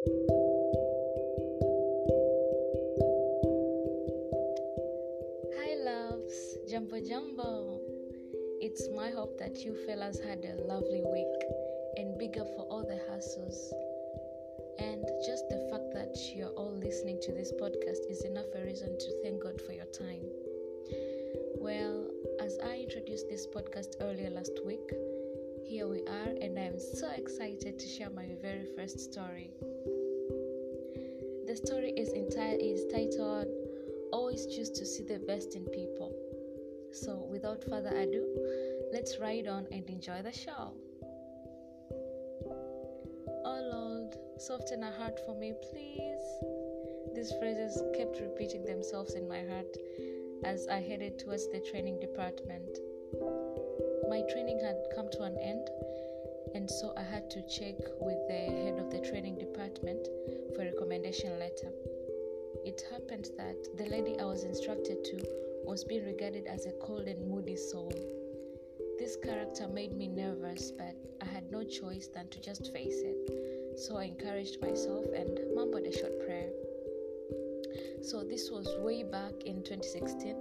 Hi, loves. Jumbo Jumbo. It's my hope that you fellas had a lovely week and big up for all the hassles. And just the fact that you're all listening to this podcast is enough a reason to thank God for your time. Well, as I introduced this podcast earlier last week, here we are, and I'm so excited to share my very first story. The story is, enti- is titled Always Choose to See the Best in People. So, without further ado, let's ride on and enjoy the show. Oh Lord, soften a heart for me, please. These phrases kept repeating themselves in my heart as I headed towards the training department. My training had come to an end, so I had to check with the head of the training department for a recommendation letter. It happened that the lady I was instructed to was being regarded as a cold and moody soul. This character made me nervous, but I had no choice than to just face it. So I encouraged myself and mumbled a short prayer. So this was way back in 2016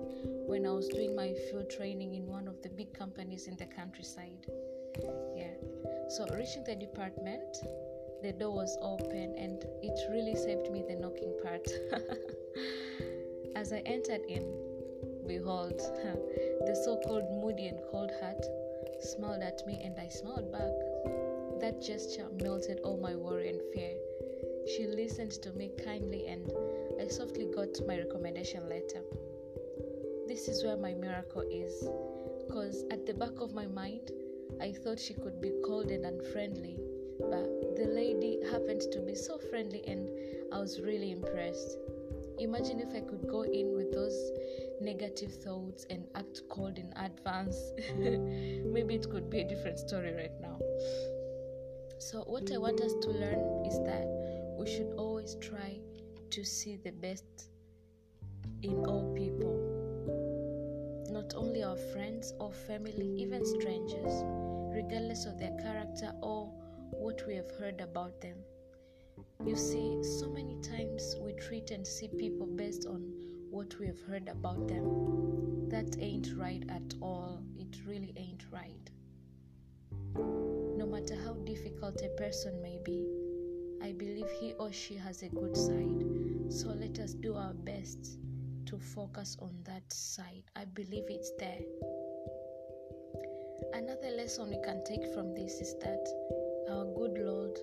when I was doing my field training in one of the big companies in the countryside. Yeah. So reaching the department, the door was open and it really saved me the knocking part. As I entered in, behold, the so-called moody and cold heart smiled at me and I smiled back. That gesture melted all my worry and fear. She listened to me kindly and I softly got my recommendation letter. This is where my miracle is, because at the back of my mind, I thought she could be cold and unfriendly, but the lady happened to be so friendly and I was really impressed. Imagine if I could go in with those negative thoughts and act cold in advance. Maybe it could be a different story right now. So, what I want us to learn is that we should always try to see the best in all people, not only our friends or family, even strangers, regardless of their character or what we have heard about them. You see, so many times we treat and see people based on what we have heard about them. That ain't right at all. It really ain't right. No matter how difficult a person may be, I believe he or she has a good side. So let us do our best to focus on that side. I believe it's there. Another lesson we can take from this is that our good Lord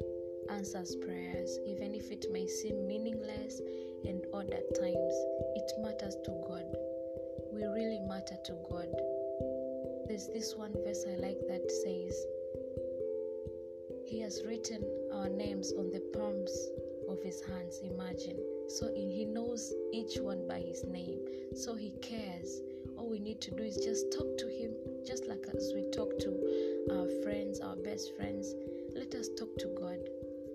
answers prayers, even if it may seem meaningless and odd at times. It matters to God. We really matter to God. There's this one verse I like that says, He has written our names on the palms of His hands. Imagine. So He knows each one by His name. So He cares. All we need to do is just talk to Him, just like as we talk to our friends, our best friends. Let us talk to God.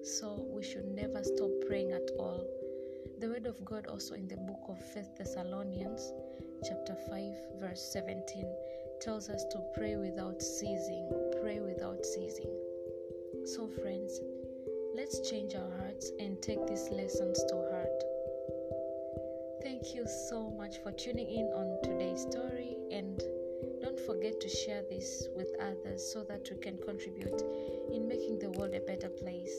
So we should never stop praying at all. The word of God also in the book of First Thessalonians, chapter 5, verse 17, tells us to pray without ceasing. Pray without ceasing. So, friends, let's change our hearts and take these lessons to heart. Thank you so much for tuning in on today's story and don't forget to share this with others so that we can contribute in making the world a better place.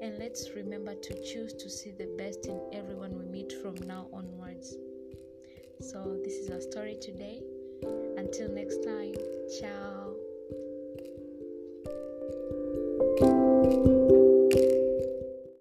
And let's remember to choose to see the best in everyone we meet from now onwards. So, this is our story today. Until next time, ciao.